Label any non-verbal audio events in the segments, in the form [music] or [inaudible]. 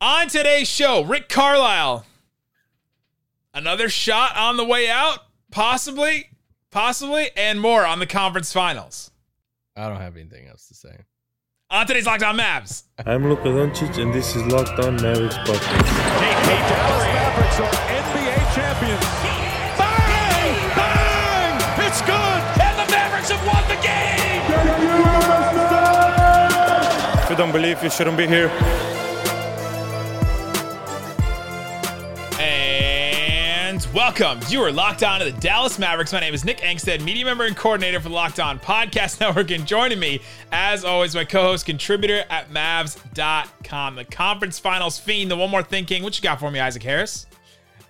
On today's show, Rick Carlisle. Another shot on the way out, possibly, possibly, and more on the conference finals. I don't have anything else to say. On today's Locked On Mavs. I'm Luka Doncic, and this is Locked On Mavericks podcast. Hey, hey, Dallas Mavericks are NBA champions. Bang! Bang! It's good! And the Mavericks have won the game! If you don't believe, you shouldn't be here. Welcome. You are locked on to the Dallas Mavericks. My name is Nick Angstadt, media member and coordinator for the Locked On Podcast [laughs] Network. And joining me, as always, my co host, contributor at Mavs.com, the conference finals fiend, the one more thinking. What you got for me, Isaac Harris?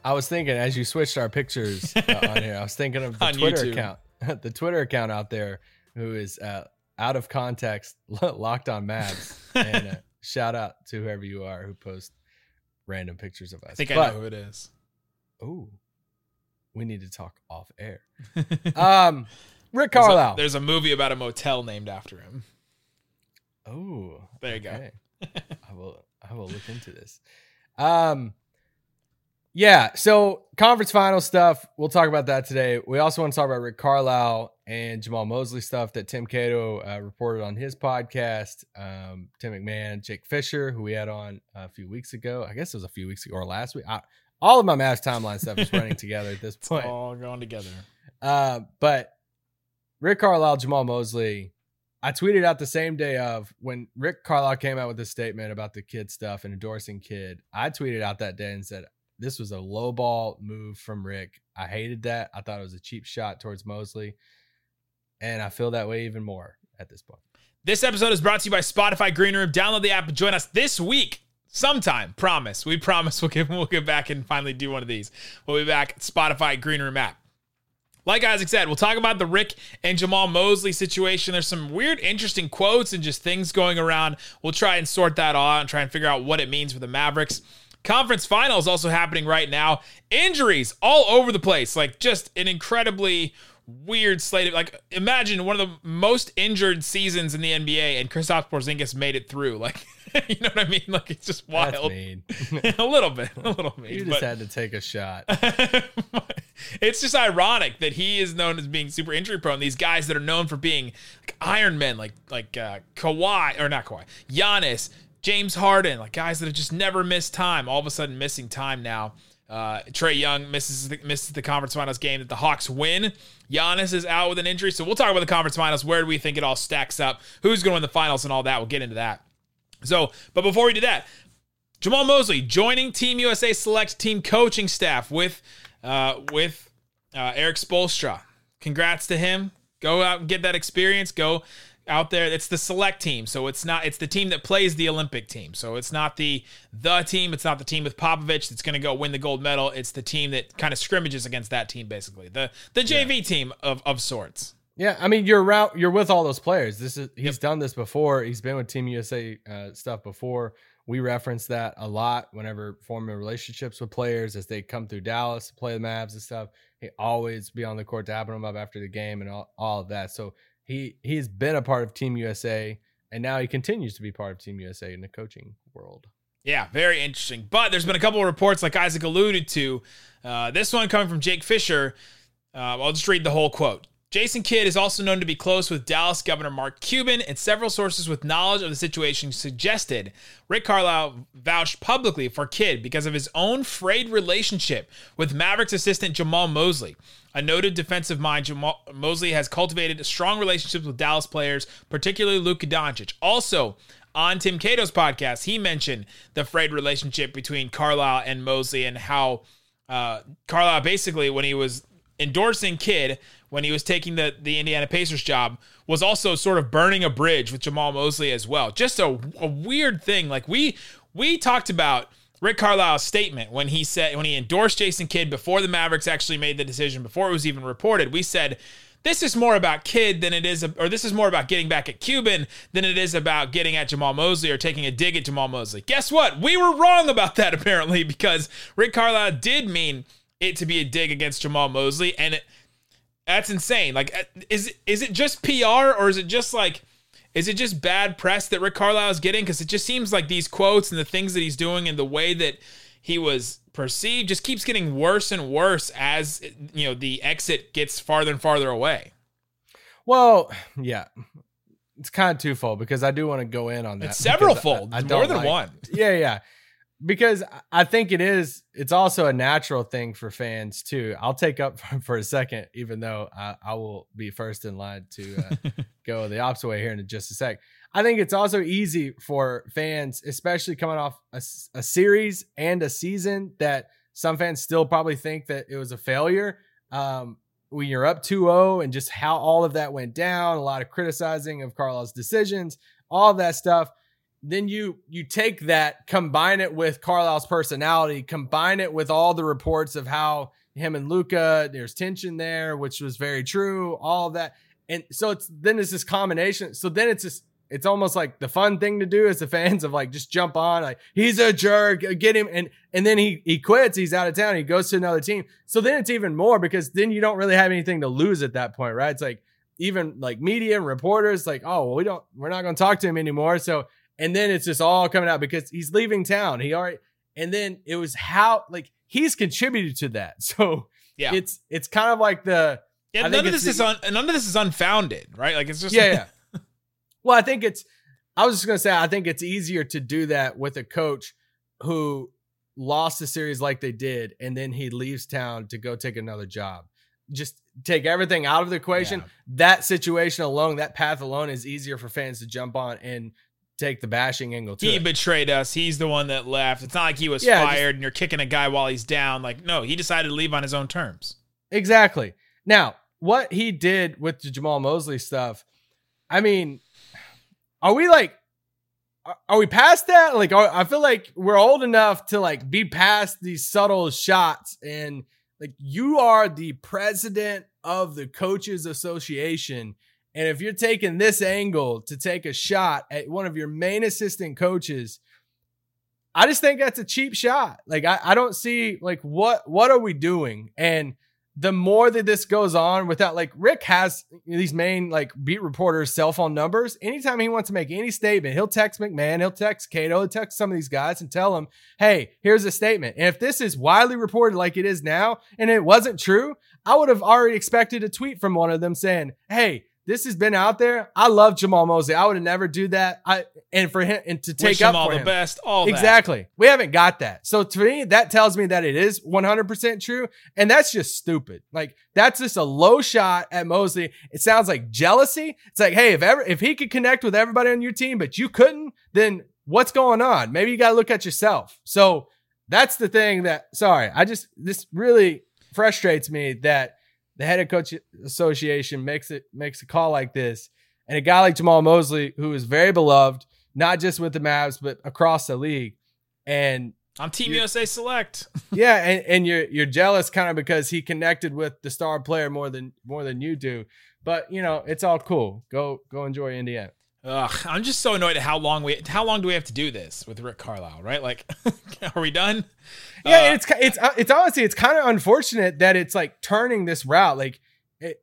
I was thinking as you switched our pictures uh, on here, I [laughs] was thinking of the Twitter YouTube. account, [laughs] the Twitter account out there who is uh, out of context, locked on Mavs. and uh, shout out to whoever you are who posts random pictures of us. I think I know who it is. Ooh, we need to talk off air. [laughs] Um, Rick There's a- Carlisle. There's a movie about a motel named after him. Oh, There you go. I will. I will look into this. Um, yeah. So conference final stuff. We'll talk about that today. We also want to talk about Rick Carlisle and Jamahl Mosley stuff that Tim Cato uh, reported on his podcast. Um, Tim McMahon, Jake Fisher, who we had on a few weeks ago. I guess it was a few weeks ago or last week. I, all of my Mavs timeline stuff is running together at this It's point. all going together. Uh, but Rick Carlisle, Jamahl Mosley, I tweeted out the same day of when Rick Carlisle came out with this statement about the Kidd stuff and endorsing Kidd. I tweeted out that day and said this was a low ball move from Rick. I hated that. I thought it was a cheap shot towards Mosley, and I feel that way even more at this point. This episode is brought to you by Spotify Green Room. Download the app and join us this week. Sometime, promise. We promise we'll get we'll get back and finally do one of these. We'll be back Spotify Green Room app. Like Isaac said, we'll talk about the Rick and Jamahl Mosley situation. There's some weird, interesting quotes and just things going around. We'll try and sort that all out and try and figure out what it means for the Mavericks. Conference finals also happening right now. Injuries all over the place. Like just an incredibly weird slate. Of, like imagine one of the most injured seasons in the NBA, and Kristaps Porzingis made it through. [laughs] Like you know what I mean? Like it's just wild. [laughs] a little bit, a little mean. you but- just had to take a shot. [laughs] it's just ironic that he is known as being super injury prone. These guys that are known for being like Iron Men, like like uh, Kawhi or not Kawhi, Giannis, James Harden, like guys that have just never missed time. All of a sudden, missing time now. Uh, Trae Young misses the, misses the conference finals game that the Hawks win. Giannis is out with an injury, so we'll talk about the conference finals. Where do we think it all stacks up? Who's going to win the finals and all that? We'll get into that. So, but before we do that, Jamahl Mosley joining Team USA Select team coaching staff with uh, with uh, Erik Spoelstra. Congrats to him. Go out and get that experience. Go out there. It's the select team, so it's not. It's the team that plays the Olympic team. So it's not the the team. It's not the team with Popovich that's going to go win the gold medal. It's the team that kind of scrimmages against that team, basically the the JV team of of sorts. Yeah, I mean you're around, you're with all those players. This is he's done this before. He's been with Team USA uh, stuff before. We reference that a lot whenever forming relationships with players as they come through Dallas, to play the Mavs and stuff. He always be on the court dapping them up after the game and all, all of that. So he he's been a part of Team USA and now he continues to be part of Team USA in the coaching world. Yeah, very interesting. But there's been a couple of reports, like Isaac alluded to. Uh, this one coming from Jake Fisher. Uh, I'll just read the whole quote. Jason Kidd is also known to be close with Dallas Governor Mark Cuban, and several sources with knowledge of the situation suggested Rick Carlisle vouched publicly for Kidd because of his own frayed relationship with Mavericks assistant Jamahl Mosley. A noted defensive mind, Jamahl Mosley has cultivated strong relationships with Dallas players, particularly Luka Doncic. Also, on Tim Cato's podcast, he mentioned the frayed relationship between Carlisle and Mosley and how uh, Carlisle basically, when he was endorsing Kidd, when he was taking the, the Indiana Pacers job, was also sort of burning a bridge with Jamahl Mosley as well. Just a, a weird thing. Like we we talked about Rick Carlisle's statement when he said when he endorsed Jason Kidd before the Mavericks actually made the decision, before it was even reported. We said this is more about Kidd than it is, or this is more about getting back at Cuban than it is about getting at Jamahl Mosley or taking a dig at Jamahl Mosley. Guess what? We were wrong about that [laughs] apparently because Rick Carlisle did mean it to be a dig against Jamahl Mosley, and it, that's insane. Like, uh, is is it just PR or is it just like? Is it just bad press that Rick Carlisle is getting? Because it just seems like these quotes and the things that he's doing and the way that he was perceived just keeps getting worse and worse as you know the exit gets farther and farther away. Well, yeah, it's kind of twofold because I do want to go in on that. It's several fold, I- I more than like- one. Yeah, yeah. Because I think it is. It's also a natural thing for fans too. I'll take up [laughs] for, for a second, even though I, I will be first in line to uh, [laughs] go the opposite way here in just a sec. I think it's also easy for fans, especially coming off a series and a season that some fans still probably think that it was a failure. Um, when you're up 2-0 and just how all of that went down, a lot of criticizing of Carlisle's decisions, all of that stuff. Then you you take that, combine it with Carlisle's personality, combine it with all the reports of how him and Luka, there's tension there, which was very true, all of that. And so it's then it's this combination. So then it's just it's almost like the fun thing to do as the [laughs] fans of like just jump on like he's a jerk uh, get him and and then he he quits he's out of town he goes to another team so then it's even more because then you don't really have anything to lose at that point right it's like even like media and reporters like oh well we don't we're not going to talk to him anymore so and then it's just all coming out because he's leaving town he already and then it was how like he's contributed to that [laughs] so Yeah, it's it's kind of like the yeah. I None of this is the- un, none of this is unfounded, right? Like it's just yeah, yeah. [laughs] well, I think it's. I was just gonna say, I think it's easier to do that with a coach who lost a series like they did, and then he leaves town to go take another job. Just take everything out of the equation. Yeah. That situation alone, that path alone, is easier for fans to jump on and take the bashing angle to he it. betrayed us. He's the one that left. It's not like he was Yeah, just- fired and you're kicking a guy while he's down. Like no, he decided to leave on his own terms. Exactly. Now, what he did with the Jamahl Mosley stuff, I mean, are we like, are- are we past that? Like, are, I feel like we're old enough to like be past these subtle shots. And like, you are the president of the Coaches Association. And if you're taking this angle to take a shot at one of your main assistant coaches, I just think that's a cheap shot. Like I, I don't see like what what are we doing? And the more that this goes on without like Rick has these main like beat reporters cell phone numbers. Anytime he wants to make any statement, he'll text McMahon, he'll text Cato, he'll text some of these guys and tell them, hey, here's a statement. And if this is widely reported like it is now and it wasn't true, I would have already expected a tweet from one of them saying, hey, this has been out there. I love Jamahl Mosley. I would have never do that. I and for him and to take Wish up him all the best. All that. Exactly. We haven't got that. So to me, that tells me that it is 100% true. And that's just stupid. Like, that's just a low shot at Mosley. It sounds like jealousy. It's like, hey, if ever, if he could connect with everybody on your team, but you couldn't, then what's going on? Maybe you got to look at yourself. So that's the thing that, sorry, I just, this really frustrates me that the head of coach association makes it, makes a call like this. And a guy like Jamahl Mosley, who is very beloved, not just with the Mavs, but across the league. And I'm Team USA Select. [laughs] yeah, and, and you're you're jealous kind of because he connected with the star player more than more than you do. But you know, it's all cool. Go go enjoy Indiana. Ugh, I'm just so annoyed at how long we how long do we have to do this with Rick Carlisle, right? Like, [laughs] are we done? Yeah, Uh, it's it's uh, it's honestly it's kind of unfortunate that it's like turning this route. Like it,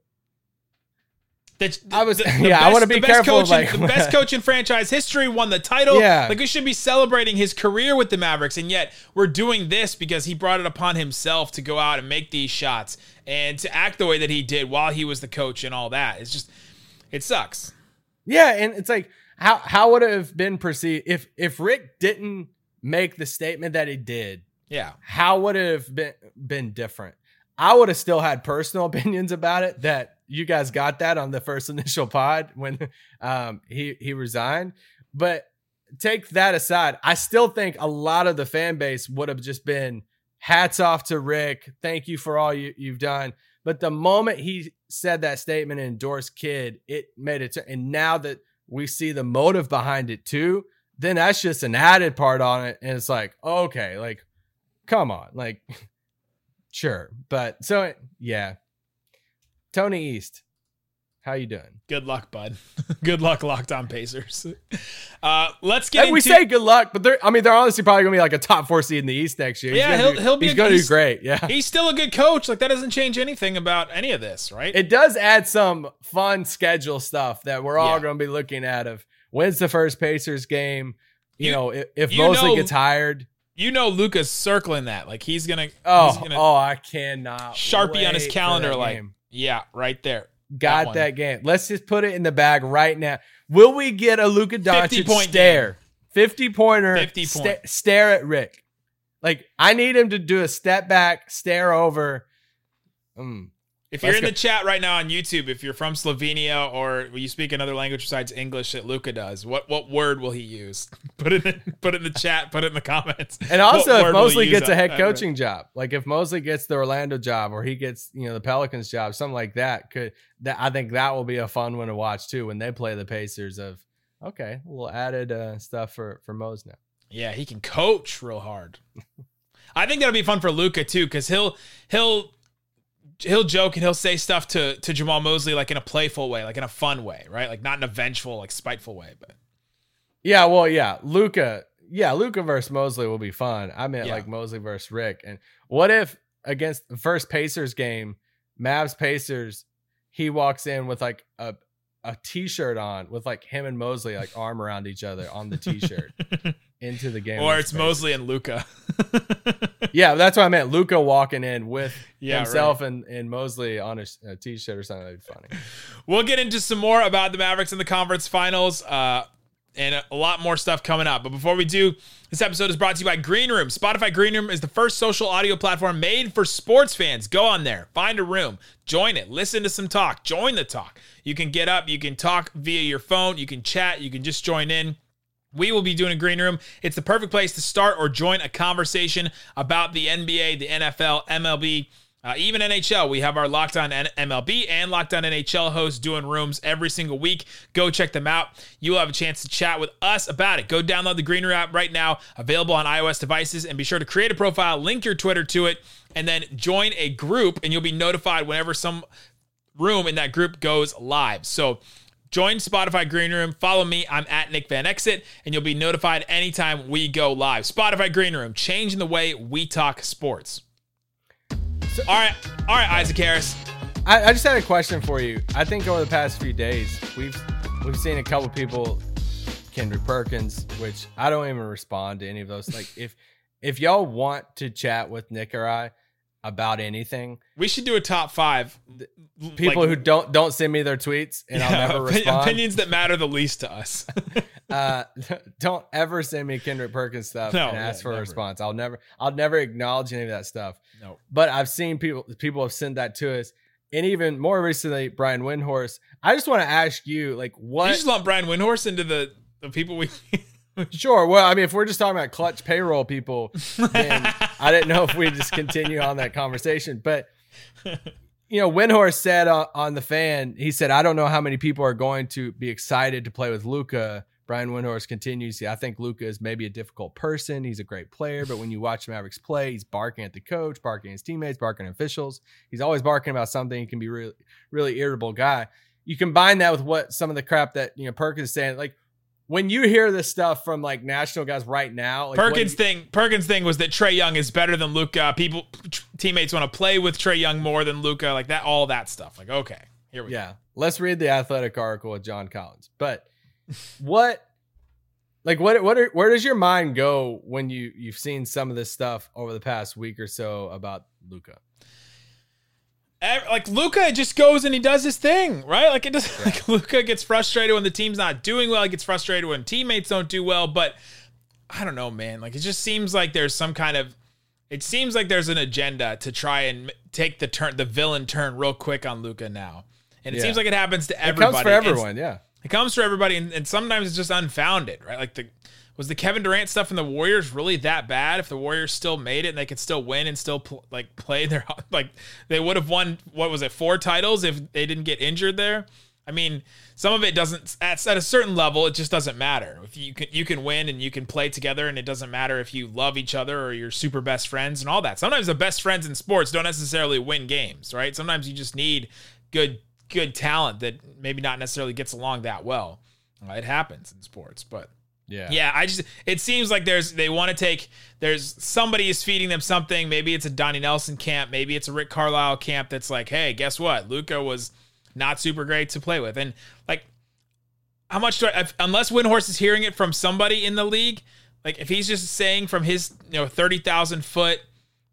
that- I was- [laughs] the- yeah, I wanna be the best careful coach in- the best [laughs] coach in franchise history won the title. Yeah. like we should be celebrating his career with the Mavericks, and yet we're doing this because he brought it upon himself to go out and make these shots and to act the way that he did while he was the coach and all that. It's just, it sucks. Yeah, and it's like how how would it have been perceived if if Rick didn't make the statement that he did? Yeah, how would it have been been different? I would have still had personal [laughs] opinions about it. That you guys got that on the first [laughs] initial pod when um, he he resigned. But take that aside, I still think a lot of the fan base would have just been hats off to Rick. Thank you for all you, you've done. But the moment he said that statement and endorsed Kidd, it made it. And now that we see the motive behind it too, then that's just an added part on it. And it's like, okay, like come on like [laughs] sure but so yeah tony east How you doing? Good luck, bud. [laughs] good luck, locked on Pacers. Uh, let's get Hey, we say good luck, but they're I mean they're honestly probably gonna be like a top four seed in the East next year. He's Yeah, he'll- do- he'll be he's a- gonna do great. Yeah. [laughs] He's still a good coach. Like that doesn't change anything about any of this, right? It does add some fun schedule stuff that we're all Yeah. gonna be looking at of when's the first Pacers game. You, You- know, if, if you Mosley know- gets hired. you know, Luka's circling that. Like he's gonna, Oh, he's gonna oh, I cannot sharpie on his calendar. Like, yeah, right there. Got one. that, game. Let's just put it in the bag right now. Will we get a Luka 50 Doncic point stare? 50 pointer 50 sta- point. stare at Rick. Like I need him to do a step back, stare over. Mm. If you're Let's in go. the chat right now on YouTube, if you're from Slovenia or you speak another language besides English that Luka does, what what word will he use? [laughs] Put it in, put it in the chat. Put it in the comments. And also, if word will he Mosley gets a head coaching job, like if Mosley gets the Orlando job or he gets you know the Pelicans job, something like that could that I think that will be a fun one to watch too when they play the Pacers. Of okay, a little added uh, stuff for for Mose now. Yeah, he can coach real hard. [laughs] I think that'll be fun for Luka too, because he'll he'll he'll joke and he'll say stuff to to Jamahl Mosley like in a playful way, like in a fun way, right? Like not in a vengeful, like spiteful way. But Yeah, well, yeah, Luka. Yeah, Luka versus Mosley will be fun. I meant Yeah. like Mosley versus Rick. And what if against the first Pacers game, Mavs Pacers, he walks in with like a a t-shirt on with like him and Mosley like arm around each other on the t-shirt [laughs] into the game. or it's Pacers. Mosley and Luka. [laughs] Yeah, that's what I meant. Luka walking in with [laughs] Yeah, himself and, and Mosley on a, a t-shirt or something. That'd be funny. We'll get into some more about the Mavericks in the conference finals. Uh, and a lot more stuff coming up. But before we do, this episode is brought to you by Green Room. Spotify Green Room is the first social audio platform made for sports fans. Go on there, find a room, join it, listen to some talk, join the talk. You can get up, you can talk via your phone, you can chat, you can just join in. We will be doing a green room. It's the perfect place to start or join a conversation about the NBA, the NFL, MLB, uh, even NHL. We have our Locked On MLB and Locked On NHL hosts doing rooms every single week. Go check them out. You will have a chance to chat with us about it. Go download the Green Room app right now, available on iOS devices, and be sure to create a profile, link your Twitter to it, and then join a group, and you'll be notified whenever some room in that group goes live. So join Spotify Green Room. Follow me. I'm at Nick Van Exit, and you'll be notified anytime we go live. Spotify Green Room, changing the way we talk sports. all right, all right, Isaac Harris. I, I just had a question for you. I think over the past few days, we've we've seen a couple people, Kendrick Perkins, which I don't even respond to any of those. Like [laughs] if if y'all want to chat with Nick or I about anything, We should do a top five. people like, who don't don't send me their tweets and yeah, I'll never respond. opinions that matter the least to us. [laughs] uh, don't ever send me Kendrick Perkins stuff No, and ask yeah, for a response. I'll never I'll never acknowledge any of that stuff. no. But I've seen people people have sent that to us. And even more recently, Brian Windhorst. I just want to ask you, like, what? You just lump Brian Windhorst into the, the people we. [laughs] Sure. Well, I mean, if we're just talking about Klutch payroll people, then I didn't know if we'd just continue on that conversation. But you know, Windhorst said on, on the fan, he said, "I don't know how many people are going to be excited to play with Luka." Brian Windhorst continues, "I think Luka is maybe a difficult person. He's a great player, but when you watch Mavericks play, he's barking at the coach, barking at his teammates, barking at officials. He's always barking about something. He can be really, really irritable guy." You combine that with what some of the crap that you know Perkins is saying, like when you hear this stuff from like national guys right now, like Perkins you- thing. Perkins thing was that Trae Young is better than Luka. People, t- teammates want to play with Trae Young more than Luka. Like that, all that stuff. Like okay, here we go. yeah, let's read the athletic article with John Collins. But [laughs] what, like, what, what, are, where does your mind go when you you've seen some of this stuff over the past week or so about Luka? Like Luka just goes and he does his thing, right? Like it does. [laughs] Like Luka gets frustrated when the team's not doing well. He gets frustrated when teammates don't do well. But I don't know, man. Like it just seems like there's some kind of. It seems like there's an agenda to try and take the turn, the villain turn, real quick on Luka now, and it Yeah. seems like it happens to It everybody. comes for It's- everyone, yeah. It comes for everybody, and, and sometimes it's just unfounded, right? Like the was the Kevin Durant stuff in the Warriors really that bad? If the Warriors still made it and they could still win and still pl- like play their [laughs] like they would have won what was it four titles if they didn't get injured there. I mean, some of it doesn't at, at a certain level. It just doesn't matter. If you can you can win and you can play together, and it doesn't matter if you love each other or you're super best friends and all that. Sometimes the best friends in sports don't necessarily win games, right? Sometimes you just need good good talent that maybe not necessarily gets along that well. Uh, it happens in sports, but Yeah. yeah, I just it seems like there's they want to take there's somebody is feeding them something. Maybe it's a Donnie Nelson camp, maybe it's a Rick Carlisle camp that's like, hey, guess what? Luka was not super great to play with, and like, how much do I? Unless Windhorst is hearing it from somebody in the league, like if he's just saying from his you know thirty thousand foot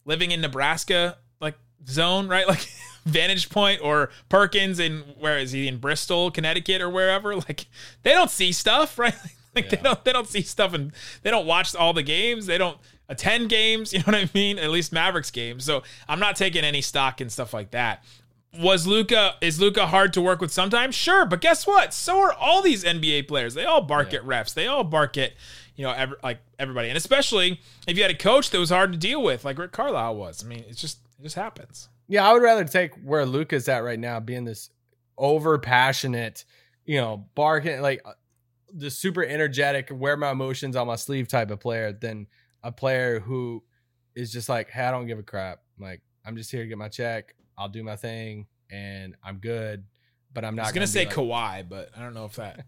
living in Nebraska like zone, right? [laughs] Like vantage point or Perkins in where is he in Bristol, Connecticut or wherever? Like they don't see stuff, [laughs] right? Like [laughs] they Yeah. don't they don't see stuff and they don't watch all the games. They don't attend games, [laughs] you know what I mean? At least Mavericks games. So I'm not taking any stock in stuff like that. Was Luka is Luka hard to work with sometimes? Sure, but guess what? So are all these NBA players. They all bark Yeah. at refs. They all bark at you know every, like everybody, and especially if you had a coach that was hard to deal with, like Rick Carlisle was. I mean, it's just it just happens. Yeah, I would rather take where Luka's at right now, being this over passionate, you know, barking like the super energetic, wear my emotions on my sleeve type of player than a player who is just like, hey, I don't give a crap. Like, I'm just here to get my check. I'll do my thing and I'm good. But I'm I not was gonna, say like- Kawhi, but I don't know if that.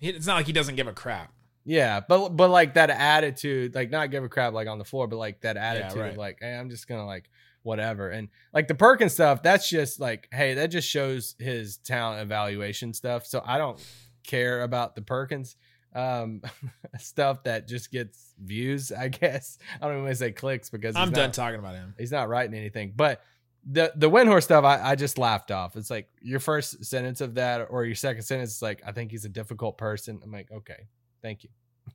It's not like he doesn't give a crap. Yeah, but but like that attitude, like not give a crap like on the floor, but like that attitude right. of like, hey, I'm just gonna like whatever. And like the Perkins stuff, that's just like, hey, that just shows his talent evaluation stuff. So I don't care about the Perkins um [laughs] stuff that just gets views, I guess. [laughs] I don't even want to say clicks because I'm done talking about him. he's not writing anything. But the the Windhorst stuff, I, I just laughed off. It's like your first sentence of that, or your second sentence is like, I think he's a difficult person. I'm like, okay, thank you. [laughs]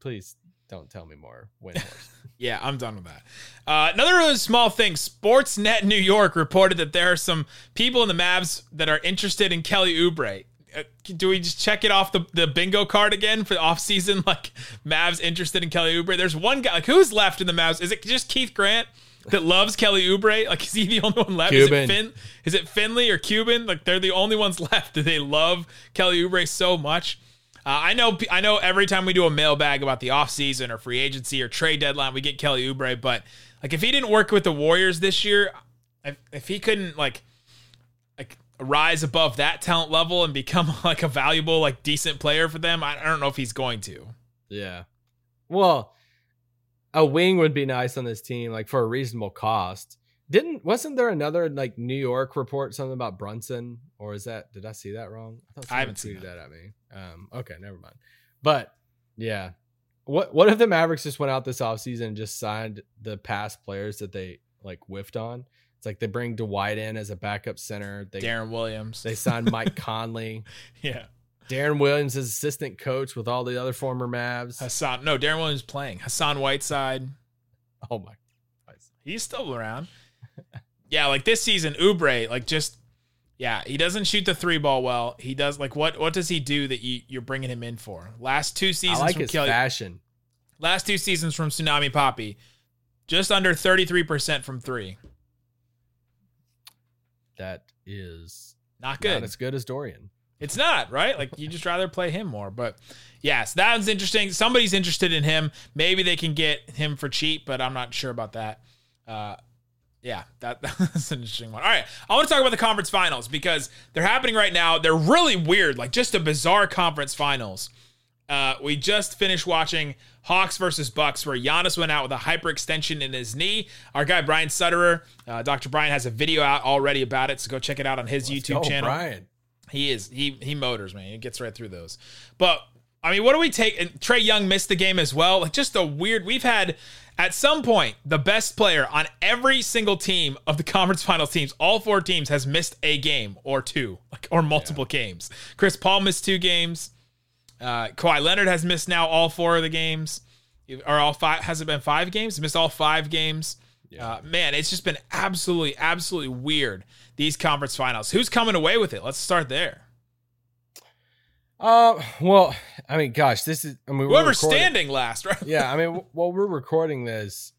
Please don't tell me more. Windhorst. Yeah, I'm done with that. Uh, another really small thing Sportsnet New York reported that there are some people in the Mavs that are interested in Kelly Oubre. Uh, do we just check it off the, the bingo card again for the offseason? [laughs] Like, Mavs interested in Kelly Oubre? There's one guy. Like, who's left in the Mavs? Is it just Keith Grant that loves Kelly Oubre? Like, is he the only one left? Cuban. Is it, Fin- is it Finley or Cuban? Like, they're the only ones [laughs] left that they love Kelly Oubre so much. Uh, I know I know every time we do a mailbag about the offseason or free agency or trade deadline, we get Kelly Oubre, but like if he didn't work with the Warriors this year, if, if he couldn't like like rise above that talent level and become [laughs] like a valuable, like decent player for them, I, I don't know if he's going to. yeah. Well, a wing would be nice on this team, like for a reasonable cost. Didn't wasn't there another like New York report something about Brunson, or is that did I see that wrong? I, I haven't someone seen tweeted that at me. Um, okay, never mind. But yeah, what what if the Mavericks just went out this offseason and just signed the past players that they like whiffed on? It's like they bring Dwight in as a backup center. They Deron Williams. they signed Mike [laughs] Conley, yeah. Deron Williams is assistant coach with all the other former Mavs. Hassan. No, Deron Williams playing. Hassan Whiteside. Oh my. He's still around. yeah, like this season, Oubre, like just yeah, he doesn't shoot the three ball well. He does like what what does he do that you you're bringing him in for? Last two I seasons like from his fashion. last two seasons from Tsunami Papi, just under 33% from 3. That is Not good. not as good as Dorian. It's not, right? Like you just rather play him more. But yes, that was interesting. Somebody's interested in him. Maybe they can get him for cheap, but I'm not sure about that. Uh, yeah, that, [laughs] that's an interesting one. All right, I want to talk about the conference finals because they're happening right now. They're really weird, like just a bizarre conference finals. Uh, we just finished watching Hawks versus Bucks, where Giannis went out with a hyperextension in his knee. Our guy Brian Sutterer, uh, Dr. Brian, has a video out already about it, so go check it out on his YouTube Go, channel. Brian. He is. He he motors, man. He gets right through those. But I mean, what do we take? And Trae Young missed the game as well. Like just a weird. We've had at some point the best player on every single team of the [laughs] conference finals teams, all four teams, has missed a game or two, like or multiple games. Chris Paul missed two games. Uh, Kawhi Leonard has missed now all four of the games, or all five. Has it been five games? Missed all five games. Uh, man, it's just been absolutely, absolutely weird. These conference finals. Who's coming away with it? Let's start there. Uh, well, I mean, gosh, this is. I mean, we're Whoever's standing last, right? Yeah, I mean, [laughs] w- well, we're recording this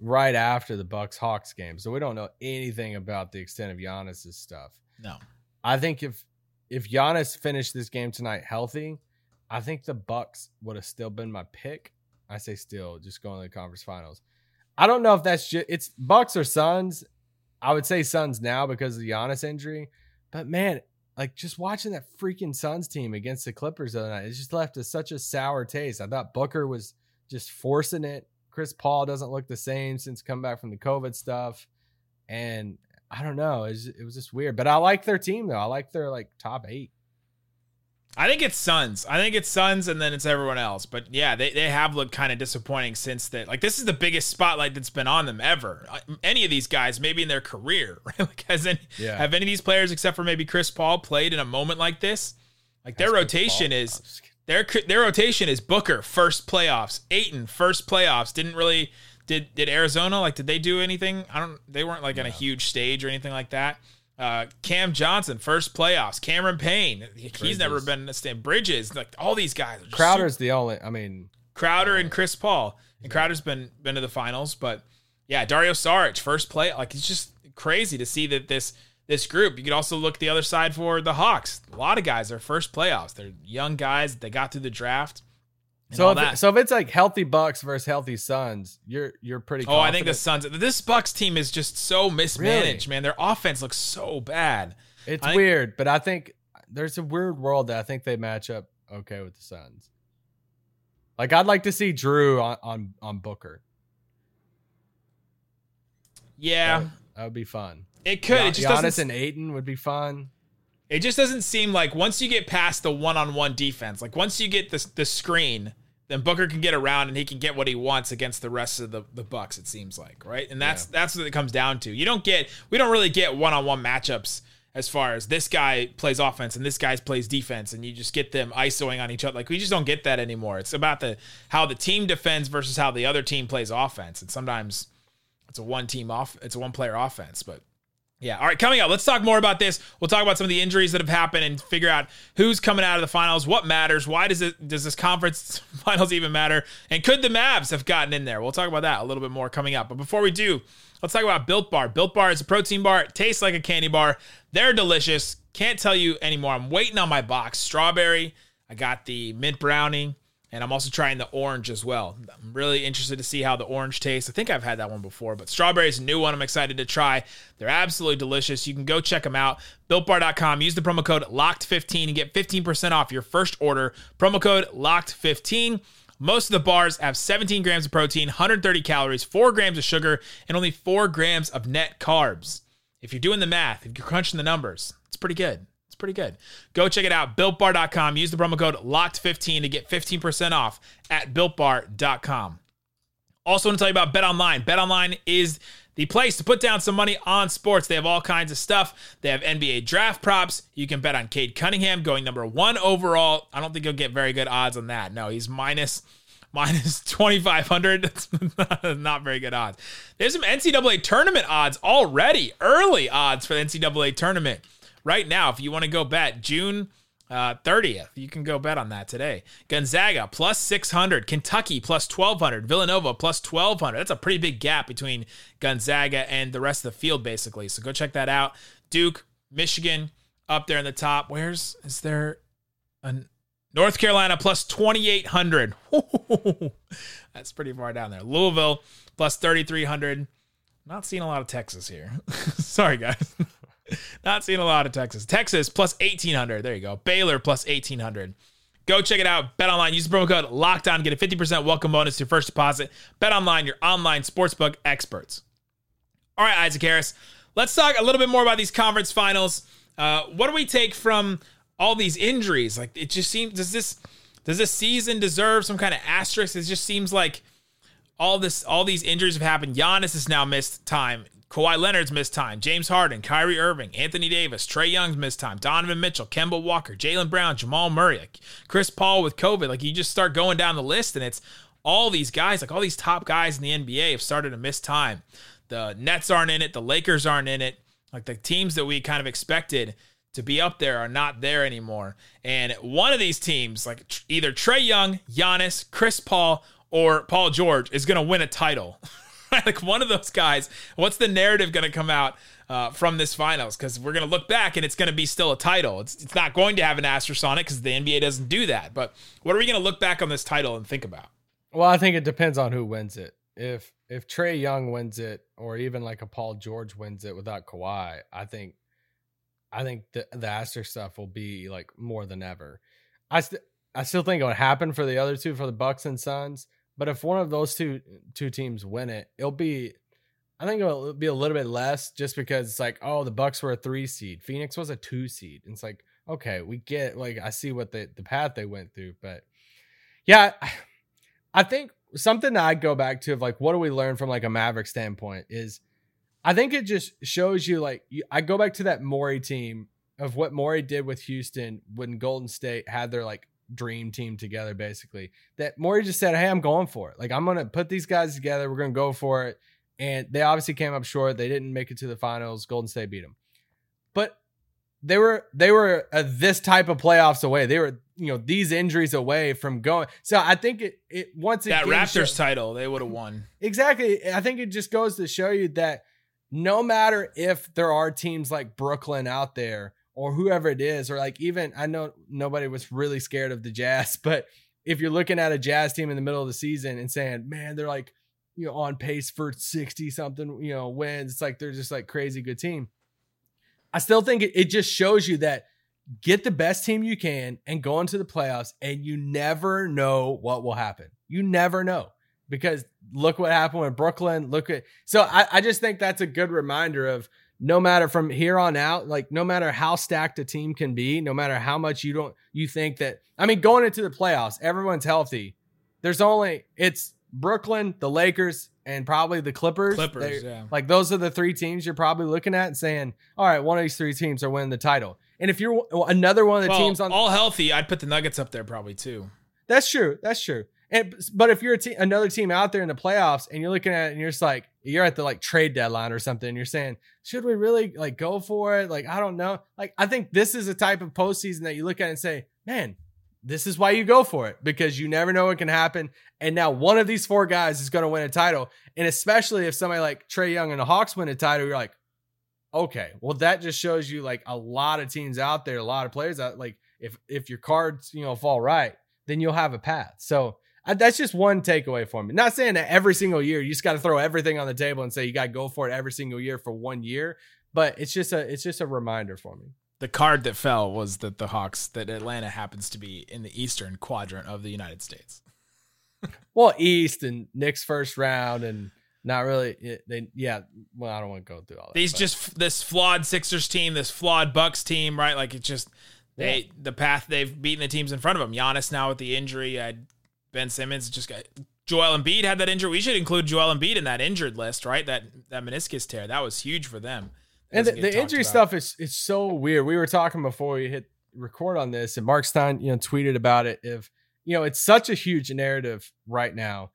right after the Bucks Hawks game, so we don't know anything about the extent of Giannis's stuff. No. I think if if Giannis finished this game tonight healthy, I think the Bucks would have still been my pick. I say still, just going to the conference finals. I don't know if that's just it's Bucks or Suns. I would say Suns now because of the Giannis injury, But man, like just watching that freaking Suns team against the Clippers the other night, it just left us such a sour taste. I thought Booker was just forcing it. Chris Paul doesn't look the same since come back from the COVID stuff, and I don't know. It was, it was just weird. But I like their team though. I like their like top eight. I think it's Suns. I think it's Suns and then it's everyone else. But yeah, they, they have looked kind of disappointing since that. Like, this is the biggest spotlight that's been on them ever. Any of these guys, maybe in their career. [laughs] Right? Like, has any, Yeah. have any of these players, except for maybe Chris Paul, played in a moment like this? Like, their That's rotation is. I'm just kidding. Their their rotation is Booker first playoffs, Ayton first playoffs. Didn't really did did Arizona like did they do anything? I don't. They weren't like on a huge stage or anything like that. Uh, Cam Johnson first playoffs. Cameron Payne he's never been in the stand. Bridges like all these guys. Are just Crowder's the only. I mean, Crowder and Chris Paul. And Crowder's been been to the finals, but yeah, Dario Saric first play. Like it's just crazy to see that this this group. You could also look the other side for the Hawks. A lot of guys are first playoffs. They're young guys. They got through the draft. So if, that. so if it's like healthy Bucks versus healthy Suns, you're you're pretty. oh, I think the. Suns. This Bucks team is just so mismanaged, man. Their offense looks so bad. It's think- weird, but I think there's a weird world that I think they match up okay with the Suns. Like I'd like to see Jrue on on, on Booker. Yeah, That, that would be fun. it could. Gian- It just Giannis and Ayton would be fun. It just doesn't seem like once you get past the one-on-one defense, like once you get the the screen, then Booker can get around and he can get what he wants against the rest of the, the Bucks. It seems like right, and that's that's what it comes down to. You don't get we don't really get one-on-one matchups as far as this guy plays offense and this guy plays defense, and you just get them isoing on each other. Like we just don't get that anymore. It's about the how the team defends versus how the other team plays offense, and sometimes it's a one team off, it's a one player offense, but. Yeah. All right. Coming up, let's talk more about this. We'll talk about some of the injuries that have happened and figure out who's coming out of the finals, what matters, why does it does this conference [laughs] finals even matter, and could the Mavs have gotten in there? We'll talk about that a little bit more coming up. But before we do, let's talk about Built Bar. Built Bar is a protein bar. It tastes like a candy bar. They're delicious. Can't tell you anymore. I'm waiting on my box. Strawberry. I got the mint brownie. And I'm also trying the orange as well. I'm really interested to see how the orange tastes. I think I've had that one before, but strawberry is a new one I'm excited to try. They're absolutely delicious. You can go check them out. BuiltBar.com. Use the promo code LOCKED15 and get 15% off your first order. Promo code LOCKED15. Most of the bars have 17 grams of protein, 130 calories, 4 grams of sugar, and only 4 grams of net carbs. If you're doing the math, if you're crunching the numbers, it's pretty good. It's pretty good. Go check it out. BuiltBar.com. Use the promo code LOCKED15 to get 15% off at BuiltBar.com. Also, want to tell you about Bet Online. Bet Online is the place to put down some money on sports. They have all kinds of stuff. They have NBA draft props. You can bet on Cade Cunningham going number one overall. I don't think you'll get very good odds on that. No, he's minus [laughs] minus 2500 that's not, [laughs] not very good odds there's some ncaa tournament odds already early odds for the ncaa tournament right now if you want to go bet june uh, 30th you can go bet on that today gonzaga plus 600 kentucky plus 1200 villanova plus 1200 that's a pretty big gap between gonzaga and the rest of the field basically so go check that out duke michigan up there in the top where's is there an North Carolina plus 2,800. [laughs] That's pretty far down there. Louisville plus 3,300. Not seeing a lot of Texas here. [laughs] Sorry, guys. [laughs] Not seeing a lot of Texas. Texas plus 1,800. There you go. Baylor plus 1,800. Go check it out. Bet online. Use the promo code LOCKDOWN. Get a 50% welcome bonus to your first deposit. Bet online, your online sportsbook experts. All right, Isaac Harris. Let's talk a little bit more about these conference finals. Uh, what do we take from all these injuries? Like, it just seems does this does this season deserve some kind of asterisk? It just seems like all this all these injuries have happened. Giannis has now missed time. Kawhi Leonard's missed time. James Harden, Kyrie Irving, Anthony Davis, Trae Young's missed time. Donovan Mitchell, Kemba Walker, Jaylen Brown, Jamal Murray, like Chris Paul with COVID. Like you just start going down the list, and it's all these guys, like all these top guys in the NBA, have started to miss time. The Nets aren't in it. The Lakers aren't in it. Like the teams that we kind of expected to be up there are not there anymore. And one of these teams, like either Trae Young, Giannis, Chris Paul, or Paul George, is going to win a title. [laughs] [laughs] like one of those guys. What's the narrative going to come out uh, from this finals? Because we're going to look back and it's going to be still a title. It's, it's not going to have an asterisk on it because the NBA doesn't do that. But what are we going to look back on this title and think about? Well, I think it depends on who wins it. If if Trae Young wins it, or even like a Paul George wins it without Kawhi, I think I think the the asterisk stuff will be like more than ever. I st- I still think it would happen for the other two for the Bucks and Suns, but if one of those two two teams win it, it'll be I think it'll be a little bit less just because it's like, oh, the Bucks were a three seed, Phoenix was a two seed. And it's like, okay, we get like I see what the the path they went through, but yeah, I think something that I go back to of like what do we learn from like a Maverick standpoint is I think it just shows you like I go back to that Morey team of what Morey did with Houston when Golden State had their like dream team together basically. That Morey just said, "Hey, I'm going for it. Like I'm going to put these guys together. We're going to go for it." And they obviously came up short. They didn't make it to the finals. Golden State beat them. But they were they were uh, this type of playoffs away. They were you know these injuries away from going. So I think it it once it that Raptors show- title, they would have won. Exactly. I think it just goes to show you that no matter if there are teams like Brooklyn out there or whoever it is, or like even I know nobody was really scared of the Jazz, [laughs] but if you're looking at a Jazz team in the middle of the season and saying, man, they're like, you know, on pace for 60 something, you know, wins, it's like they're just like crazy good team. I still think it, just shows you that get the best team you can and go into the playoffs, and you never know what will happen. You never know because look what happened with Brooklyn. Look at so I, I just think that's a good reminder of no matter from here on out, like no matter how stacked a team can be, no matter how much you don't you think that I mean going into the playoffs, everyone's healthy. There's only it's Brooklyn, the Lakers, and probably the Clippers. Clippers, They- yeah. Like those are the three teams you're probably looking at and saying, all right, one of these three teams are winning the title. And if you're another one of the Well, teams on all healthy, I'd put the Nuggets up there probably too. that's true. That's true. And but if you're a te- another team out there in the playoffs and you're looking at it and you're just like you're at the like trade deadline or something, and you're saying, should we really like go for it? Like I don't know. Like I think this is a type of postseason that you look at and say, man, this is why you go for it because you never know what can happen. And now one of these four guys is going to win a title, and especially if somebody like Trae Young and the Hawks win a title, you're like, okay, well that just shows you like a lot of teams out there, a lot of players out. Like if if your cards you know fall right, then you'll have a path. So I, that's just one takeaway for me. Not saying that every single year you just got to throw everything on the table and say you got to go for it every single year for one year, but it's just a it's just a reminder for me. The card that fell was that the Hawks, that Atlanta happens to be in the eastern quadrant of the United States. [laughs] Well, East and Knicks first round and not really they yeah, well I don't want to go through all that. These but- just this flawed Sixers team, this flawed Bucks team, right? Like it's just they the path they've beaten the teams in front of them. Giannis now with the injury, uh, Ben Simmons just got Joel Embiid had that injury. We should include Joel Embiid in that injured list, right? That that meniscus tear that was huge for them. and the, the injury about. stuff is it's so weird. We were talking before we hit record on this, and Mark Stein, you know, tweeted about it. If you know, it's such a huge narrative right now,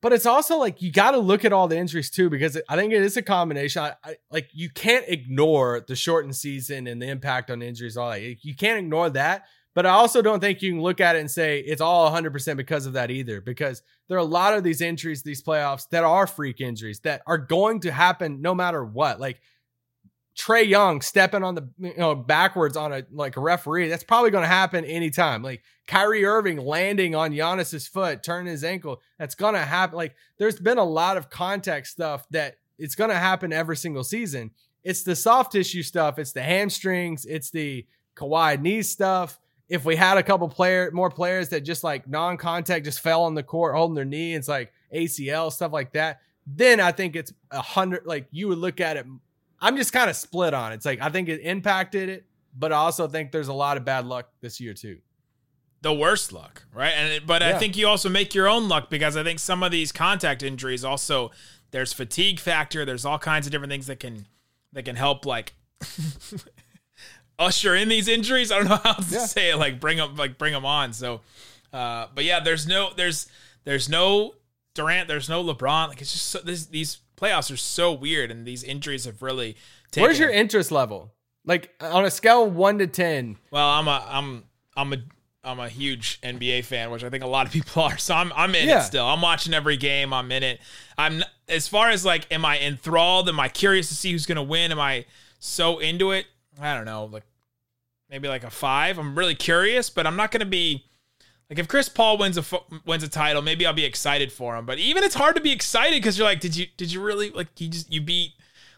but it's also like you got to look at all the injuries too, because I think it is a combination. I, I like you can't ignore the shortened season and the impact on injuries. All that you can't ignore that. But I also don't think you can look at it and say it's all 100% because of that either, because there are a lot of these injuries, these playoffs that are freak injuries that are going to happen no matter what. Like Trae Young stepping on the you know backwards on a like a referee, that's probably going to happen anytime. Like Kyrie Irving landing on Giannis's foot, turning his ankle, that's going to happen. Like there's been a lot of contact stuff that it's going to happen every single season. It's the soft tissue stuff, it's the hamstrings, it's the Kawhi knee stuff. If we had a couple player more players that just like non-contact just fell on the court holding their knee, it's like ACL stuff like that. Then I think it's a hundred. Like you would look at it I'm just kind of split on it. It's like I think it impacted it, but I also think there's a lot of bad luck this year too. the worst luck, right? And it, but I think you also make your own luck because I think some of these contact injuries also there's fatigue factor. There's all kinds of different things that can that can help like [laughs] usher in these injuries. I don't know [laughs] how to Yeah. say it. Like bring them like bring them on. So, uh, but yeah, there's no there's there's no Durant. There's no LeBron. Like it's just so, this, these playoffs are so weird, and these injuries have really. Taken Where's your interest level? Like on a scale of one to ten. Well, I'm a I'm I'm a I'm a huge NBA fan, which I think a lot of people are. So I'm I'm in Yeah. it still. I'm watching every game. I'm in it. I'm as far as like, am I enthralled? Am I curious to see who's gonna win? Am I so into it? I don't know. Like maybe like a five. I'm really curious, but I'm not gonna be like if Chris Paul wins a wins a title, maybe I'll be excited for him. But even it's hard to be excited because you're like, did you did you really like you just you beat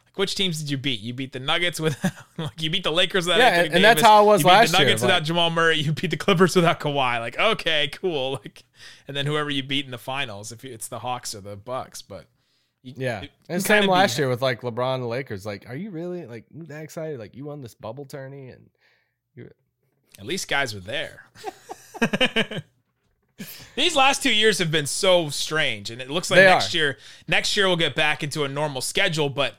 like which teams did you beat? You beat the Nuggets with [laughs] like you beat the Lakers without Yeah, Anthony and- and that's how it was you beat last the year, Nuggets like- without Jamal Murray. You beat the Clippers without Kawhi. Like okay, cool. Like and then whoever you beat in the finals, if it's the Hawks or the Bucks, but you, Yeah, you and same be- last year with like LeBron and the Lakers. Like, are you really like that excited? Like, you won this bubble tourney, and you. At least guys were there. [laughs] These last two years have been so strange, and it looks like They next are. year, next year we'll get back into a normal schedule. But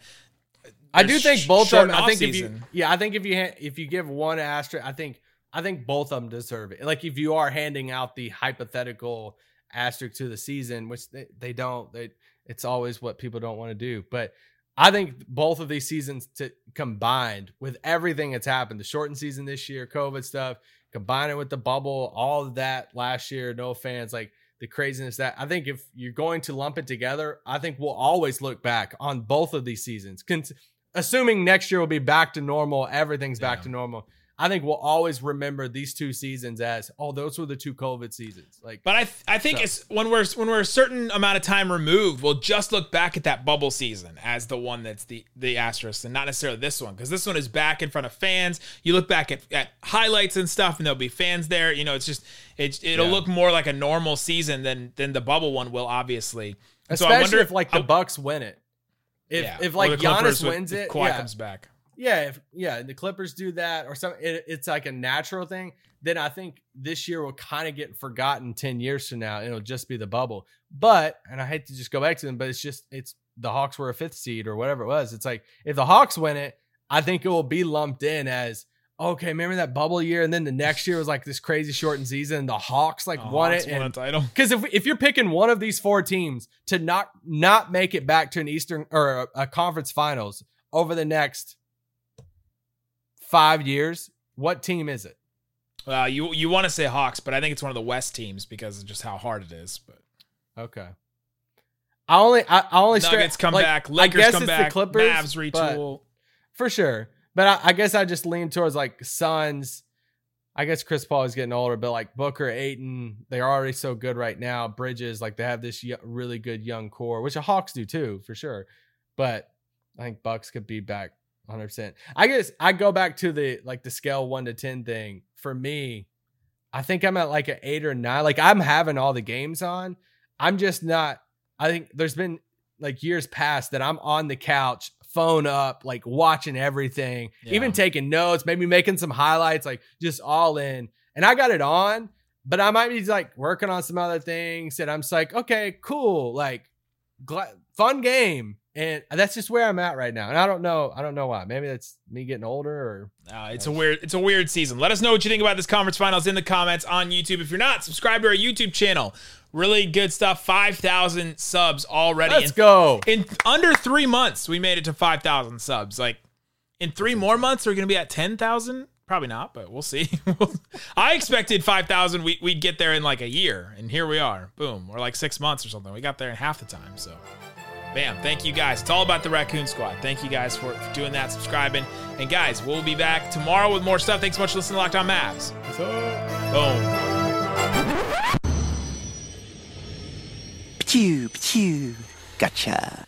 I do think both of them. I think if you, yeah, I think if you ha- if you give one asterisk, I think I think both of them deserve it. Like if you are handing out the hypothetical asterisk to the season, which they, they don't, they it's always what people don't want to do. But I think both of these seasons to combined with everything that's happened, the shortened season this year, COVID stuff, combine it with the bubble, all of that last year, no fans, like the craziness that I think if you're going to lump it together, I think we'll always look back on both of these seasons. Con- assuming next year will be back to normal, everything's back to normal. I think we'll always remember these two seasons as oh, those were the two COVID seasons. Like, But I th- I think So- it's when we're when we're a certain amount of time removed, we'll just look back at that bubble season as the one that's the the asterisk, and not necessarily this one because this one is back in front of fans. You look back at, at highlights and stuff, and there'll be fans there. You know, it's just it it'll Yeah. look more like a normal season than than the bubble one will, obviously. And so I wonder if like the I- Bucks win it. If yeah, if like Clippers Giannis with- wins if it, Kawhi yeah, comes back. Yeah, if yeah, the Clippers do that or something, it, it's like a natural thing. Then I think this year will kind of get forgotten ten years from now. It'll just be the bubble. But and I hate to just go back to them, but it's just it's the Hawks were a fifth seed or whatever it was. It's like if the Hawks win it, I think it will be lumped in as okay. Remember that bubble year, and then the next year was like this crazy shortened season. And the Hawks like Oh, won it, won a and title. because if if you're picking one of these four teams to not not make it back to an Eastern or a, a conference finals over the next five years, what team is it? Uh, you you want to say Hawks, but I think it's one of the West teams because of just how hard it is. But Okay. I only I, I only Nuggets come like, back, I guess come it's back, the Clippers, Mavs retool. for sure. But I, I guess I just lean towards like Suns. I guess Chris Paul is getting older, but like Booker, Ayton, they're already so good right now. Bridges, like they have this y- really good young core, which the Hawks do too, for sure. But I think Bucks could be back 100. percent I guess I go back to the like the scale one to ten thing. For me, I think I'm at like an eight or nine. Like I'm having all the games on. I'm just not. I think there's been like years past that I'm on the couch, phone up, like watching everything, Yeah. even taking notes, maybe making some highlights, like just all in. And I got it on, but I might be like working on some other things. And I'm just like, okay, cool, like gla- fun game. And that's just where I'm at right now. And I don't know, I don't know why. Maybe that's me getting older or Uh, it's a weird it's a weird season. Let us know what you think about this conference finals in the comments on YouTube. If you're not, subscribe to our YouTube channel. Really good stuff. 5,000 subs already. let's in, go. in under three months, we made it to 5,000 subs. Like in three more months, we're going to be at 10,000. Probably not, but we'll see. [laughs] I expected 5,000. We, we'd get there in like a year, and here we are. Boom. Or like six months or something. We got there in half the time. So, bam. Thank you guys. It's all about the Raccoon Squad. Thank you guys for, for doing that, subscribing. And guys, we'll be back tomorrow with more stuff. Thanks so much for listening to Locked On Mavs. Boom. Pew, pew. Gotcha.